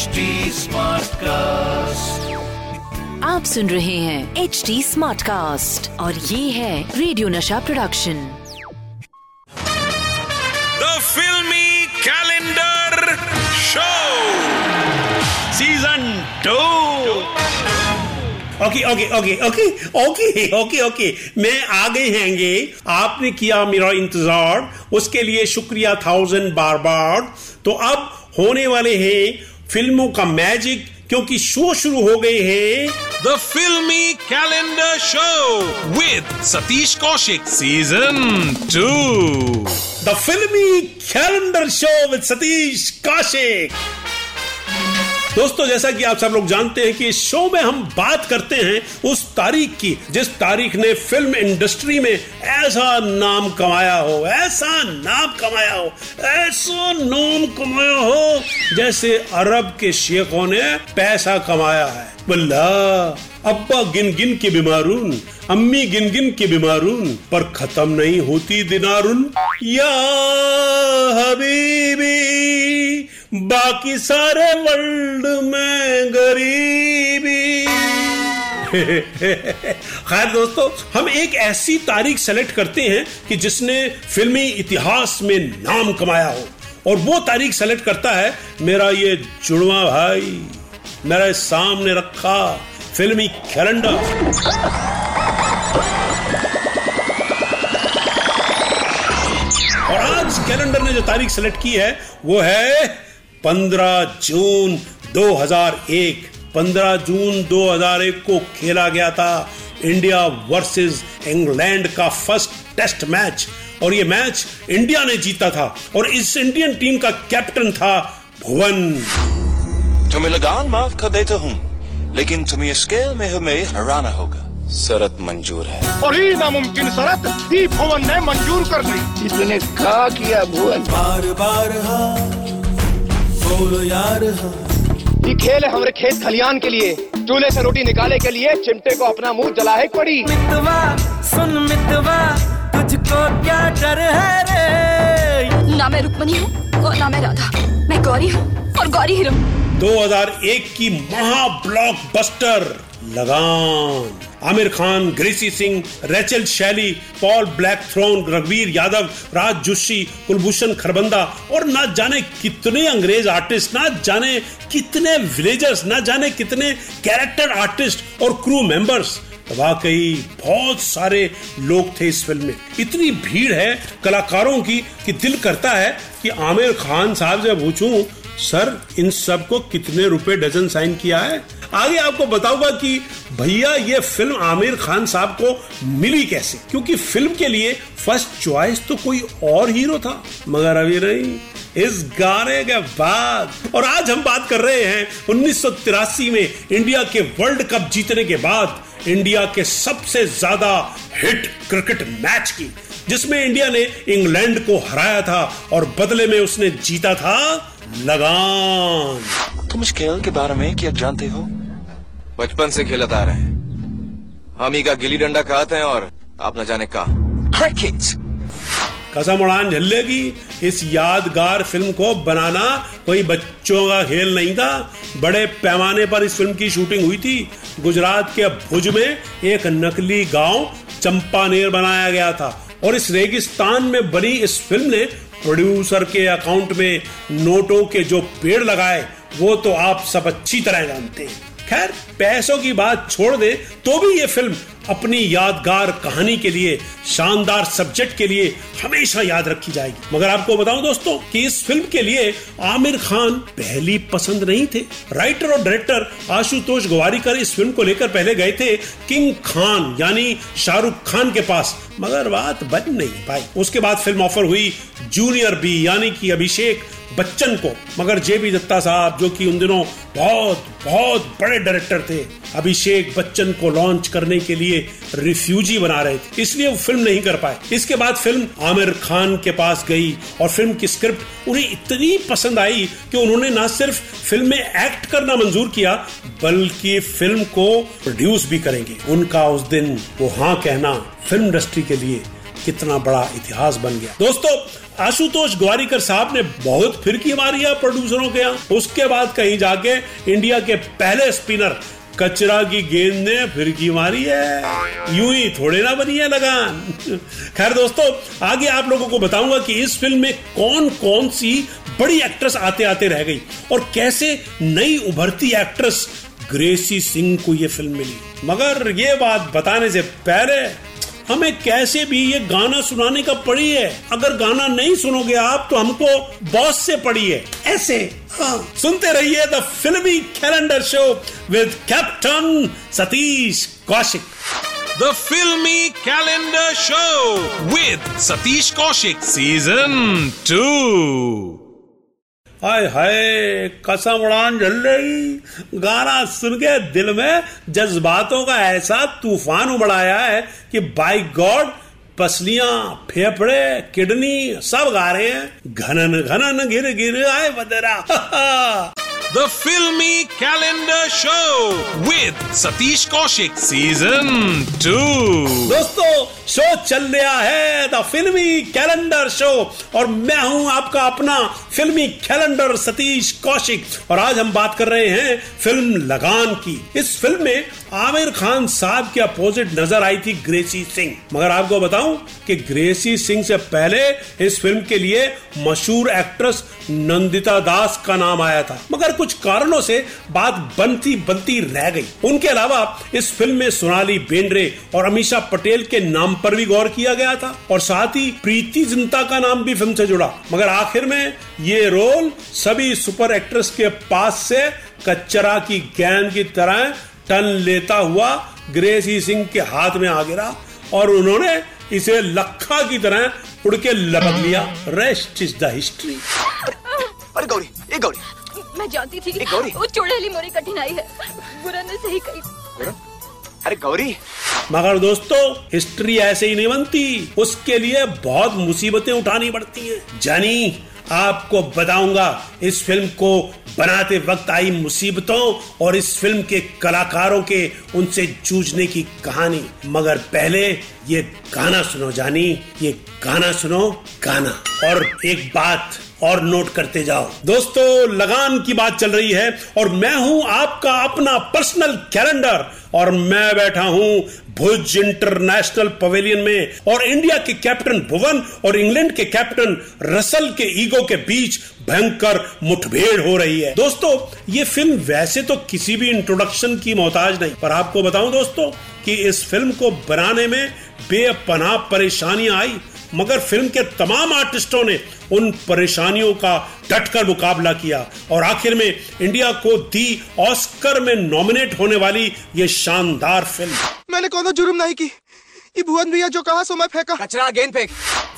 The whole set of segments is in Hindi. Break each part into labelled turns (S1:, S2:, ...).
S1: HD कास्ट
S2: आप सुन रहे हैं एच डी स्मार्ट कास्ट और ये है radio Nasha production
S3: the filmi calendar show season two
S4: okay okay okay okay okay okay okay मैं आ गए हैंगे। आपने किया मेरा इंतज़ार। उसके लिए शुक्रिया थाउज़ेंड बार बार तो अब होने वाले हैं फ़िल्मों का मैजिक क्योंकि शो शुरू हो गए हैं
S3: the filmi calendar show with Satish Kaushik season two
S4: the filmi calendar show with Satish Kaushik दोस्तों, जैसा कि आप सब लोग जानते हैं कि इस शो में हम बात करते हैं उस तारीख की, जिस तारीख ने फ़िल्म इंडस्ट्री में ऐसा नाम कमाया हो, ऐसा नाम कमाया हो, ऐसा नाम कमाया हो, जैसे अरब के शेखों ने पैसा कमाया है। बल्ला अब्बा गिन गिन के बीमारून, अम्मी गिन गिन के बीमारून, पर खत्म नहीं होती दिनारुन या हबीबी। बाकी सारे वर्ल्ड में गरीबी। खैर दोस्तों, हम एक ऐसी तारीख सेलेक्ट करते हैं कि जिसने फिल्मी इतिहास में नाम कमाया हो। और वो तारीख सेलेक्ट करता है मेरा ये जुड़वा भाई, मेरे सामने रखा फिल्मी कैलेंडर। और आज कैलेंडर ने जो तारीख सेलेक्ट की है, वो है 15 जून 2001 15 जून 2001 को खेला गया था इंडिया वर्सेस इंग्लैंड का फ़र्स्ट टेस्ट मैच। और ये मैच इंडिया ने जीता था और इस इंडियन टीम का कैप्टन था भुवन।
S5: तुम्हें लगान माफ़ कर देता हूँ लेकिन तुम्हें स्केल में हमें हराना होगा। शरत मंजूर है।
S6: और ये नामुमकिन शरत ही भवन ने मंजूर कर दी
S7: इसने कहा किया भुवन।
S1: बार बार हाँ बोलो यार। हाँ
S6: ये खेल है हमारे खेत खलियान के लिए। चूल्हे से रोटी निकाले के लिए चिमटे को अपना मुँह जला है पड़ी।
S8: मितवा सुन मितवा तुझको क्या डर है रे?
S9: ना मैं रुक्मणी हूँ और ना मैं राधा। मैं गौरी हूँ और गौरी ही रहूँ
S4: 2001 की महा blockbuster Lagaan. Aamir Khan, Gracy Singh, Rachel Shelley, Paul Blackthorne, Raghubir Yadav, Raj Joshi, Kulbhushan Kharbanda और ना जाने कितने अंग्रेज़ आर्टिस्ट, ना जाने कितने विलेजर्स ना जाने कितने कैरेक्टर आर्टिस्ट और क्रू मेंबर्स वाकई बहुत सारे लोग थे इस फ़िल्म में। इतनी भीड़ है कलाकारों की कि दिल करता है कि आमिर खान साहब से पूछूँ सर, इन सबको कितने रुपए डजन साइन किया है? आगे आपको बताऊँगा कि भैया, ये फ़िल्म आमिर खान साहब को मिली कैसे? क्योंकि फ़िल्म के लिए फ़र्स्ट चॉइस तो कोई और हीरो था। मगर अभी नहीं, इस गाने के बाद। और आज हम बात कर रहे हैं 1983 में इंडिया के वर्ल्ड कप जीतने के बाद, इंडिया के सबसे ज़्यादा हिट क्रिकेट मैच की। जिसमें इंडिया ने इंग्लैंड को हराया था और बदले में उसने जीता था लगान।
S5: तुम इस खेल के बारे में क्या जानते हो? बचपन से खेलत आ रहे हैं। हम ही का गिल्ली डंडा कहते हैं और आप न जाने का क्रिकेट
S4: कसम उड़ान झल्लेगी इस यादगार फ़िल्म को बनाना कोई बच्चों का खेल नहीं था। बड़े पैमाने पर इस फ़िल्म की शूटिंग हुई थी। गुजरात के भुज में एक नकली गाँव चंपानेर बनाया गया था। और इस रेगिस्तान में बनी इस फ़िल्म ने प्रोड्यूसर के अकाउंट में नोटों के जो पेड़ लगाए, वो तो आप सब अच्छी तरह जानते हैं। खैर, पैसों की बात छोड़ दे तो भी ये फ़िल्म अपनी यादगार कहानी के लिए, शानदार सब्जेक्ट के लिए हमेशा याद रखी जाएगी। मगर आपको बताऊँ दोस्तों कि इस फ़िल्म के लिए आमिर खान पहली पसंद नहीं थे। राइटर और डायरेक्टर आशुतोष गवारीकर इस फ़िल्म को लेकर पहले गए थे किंग खान यानी शाहरुख खान के पास। मगर बात बन नहीं पाई। उसके बाद फ़िल्म ऑफ़र हुई जूनियर बी यानी कि अभिषेक। बच्चन को, मगर जे बी दत्ता साहब, जो कि उन दिनों बहुत बहुत बड़े डायरेक्टर थे, अभिषेक बच्चन को लॉन्च करने के लिए रिफ्यूजी बना रहे थे। इसलिए वो फ़िल्म नहीं कर पाए। इसके बाद फ़िल्म आमिर खान के पास गई, और फ़िल्म की स्क्रिप्ट उन्हें इतनी पसंद आई कि उन्होंने ना सिर्फ़ फ़िल्म में एक्ट करना मंजूर किया, बल्कि फ़िल्म को प्रोड्यूस भी करेंगे। उनका उस दिन वो हाँ कहना फ़िल्म इंडस्ट्री के लिए कितना बड़ा इतिहास बन गया। दोस्तों आशुतोष ग्वारीकर साहब ने बहुत फिरकी मारी है प्रोड्यूसरों के यहाँ। उसके बाद कहीं जाके इंडिया के पहले स्पिनर कचरा की गेंद ने फिरकी मारी है। यूँ ही थोड़े ना बनी है लगान। खैर दोस्तों, आगे आप लोगों को बताऊँगा कि इस फ़िल्म में कौन कौन सी बड़ी एक्ट्रेस आते आते रह गई और कैसे नई उभरती एक्ट्रेस ग्रेसी सिंह को यह फ़िल्म मिली। मगर ये बात बताने से पहले हमें कैसे भी ये गाना सुनाने का पड़ी है। अगर गाना नहीं सुनोगे आप तो हमको बॉस से पड़ी है ऐसे हाँ। सुनते रहिए the filmi calendar show with captain Satish Kaushik.
S3: The filmi calendar show with Satish Kaushik, season 2.
S4: हाय हाय, कसम उड़ान झल रही। गाना सुन के दिल में जज्बातों का ऐसा तूफ़ान उबड़ाया है कि बाई गॉड पसलिया, फेफड़े, किडनी सब गा रहे हैं। घनन घनन गिर गिर आए बदरा।
S3: The Filmy Calendar Show with Satish Kaushik, Season 2.
S4: दोस्तों शो चल रहा है द फिल्मी कैलेंडर शो और मैं हूँ आपका अपना फिल्मी कैलेंडर सतीश कौशिक और आज हम बात कर रहे हैं फ़िल्म लगान की। इस फ़िल्म में आमिर खान साहब के अपोजिट नज़र आई थी ग्रेसी सिंह मगर आपको बताऊँ कि ग्रेसी सिंह से पहले इस फ़िल्म के लिए मशहूर एक्ट्रेस नंदिता दास का नाम आया था। मगर कुछ कारणों से बात बनती बनती रह गई। उनके अलावा इस फ़िल्म में सोनाली बेंद्रे और अमीषा पटेल के नाम पर भी गौर किया गया था और साथ ही प्रीति जिंता का नाम भी फ़िल्म से जुड़ा। मगर आखिर में ये रोल सभी सुपर एक्ट्रेस के पास से कच्चरा की गेंद की तरह टन लेता हुआ ग्रेसी सिंह के हाथ में आ गिरा और उन्होंने इसे लखा की तरह उड़ के लपक लिया। रेस्ट इज़ द हिस्ट्री
S5: अरे गौरी ए गौरी
S9: मैं जानती थी
S5: गौरी।
S9: वो चुड़ैली मोरी कठिनाई है। बुरा ने सही कही।
S5: अरे गौरी।
S4: मगर दोस्तों हिस्ट्री ऐसे ही नहीं बनती। उसके लिए बहुत मुसीबतें उठानी पड़ती हैं। जानी आपको बताऊँगा इस फ़िल्म को बनाते वक्त आई मुसीबतों और इस फ़िल्म के कलाकारों के उनसे जूझने की कहानी। मगर पहले ये गाना सुनो जानी। ये गाना सुनो गाना। और एक बात और नोट करते जाओ। दोस्तों, लगान की बात चल रही है और मैं हूँ आपका अपना पर्सनल कैलेंडर और मैं बैठा हूँ भुज इंटरनेशनल पवेलियन में और इंडिया के कैप्टन भुवन और इंग्लैंड के कैप्टन रसल के ईगो के बीच भयंकर मुठभेड़ हो रही है। दोस्तों, ये फ़िल्म वैसे तो किसी भी इंट्रोडक्शन की मोहताज नहीं, पर आपको बताऊँ दोस्तों कि इस फ़िल्म को बनाने में बेपनाह परेशानियाँ आई मगर फ़िल्म के तमाम आर्टिस्टों ने उन परेशानियों का डटकर मुकाबला किया और आखिर में इंडिया को दी ऑस्कर में नॉमिनेट होने वाली ये शानदार फ़िल्म।
S10: मैंने कौन जुर्म नहीं की। ये भुवन भैया जो कहा सो मैं फेंका।
S5: कचरा गेंद फेंक।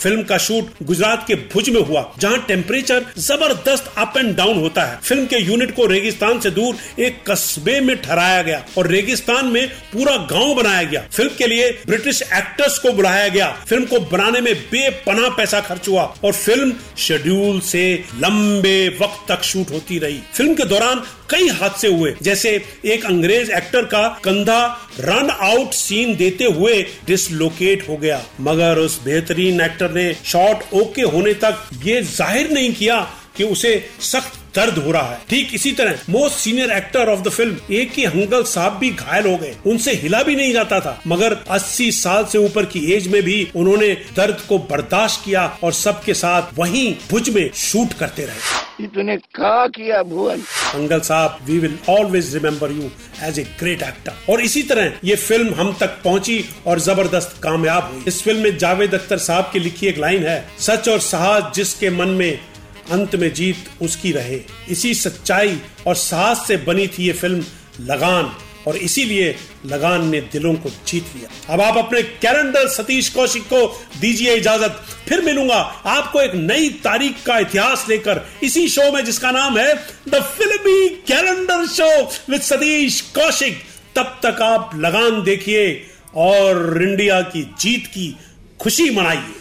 S4: फ़िल्म का शूट गुजरात के भुज में हुआ, जहाँ टेम्परेचर ज़बरदस्त अप एंड डाउन होता है। फ़िल्म के यूनिट को रेगिस्तान से दूर एक कस्बे में ठहराया गया और रेगिस्तान में पूरा गाँव बनाया गया। फ़िल्म के लिए ब्रिटिश एक्टर्स को बुलाया गया। फ़िल्म को बनाने में बेपना पैसा खर्च हुआ और फ़िल्म शेड्यूल से लंबे वक्त तक शूट होती रही। फ़िल्म के दौरान कई हादसे हुए, जैसे एक अंग्रेज़ एक्टर का कंधा रन आउट सीन देते हुए डिसलोकेट हो गया। मगर उस बेहतरीन एक्टर ने शॉट ओके होने तक ये ज़ाहिर नहीं किया। कि उसे सख्त दर्द हो रहा है। ठीक इसी तरह most senior actor of the film A K Hangal साहब भी घायल हो गए। उनसे हिला भी नहीं जाता था मगर 80 साल से ऊपर की एज में भी उन्होंने दर्द को बर्दाश्त किया और सबके साथ वहीं भुज में शूट करते रहे।
S7: तूने कहा किया भुवन।
S4: अंगल साहब we will always remember you as a great actor और इसी तरह ये फ़िल्म हम तक पहुँची और ज़बरदस्त कामयाब हुई। इस फ़िल्म में जावेद अख्तर साहब की लिखी एक लाइन है सच और साहस जिसके मन में अंत में जीत उसकी रहे। इसी सच्चाई और साहस से बनी थी ये फ़िल्म लगान, और इसीलिए लगान ने दिलों को जीत लिया। अब आप अपने कैलेंडर सतीश कौशिक को दीजिए इजाज़त। फिर मिलूँगा आपको एक नई तारीख का इतिहास लेकर। इसी शो में जिसका नाम है the filmi calendar show with Satish Kaushik. तब तक आप लगान देखिए और इंडिया की जीत की खुशी मनाइए।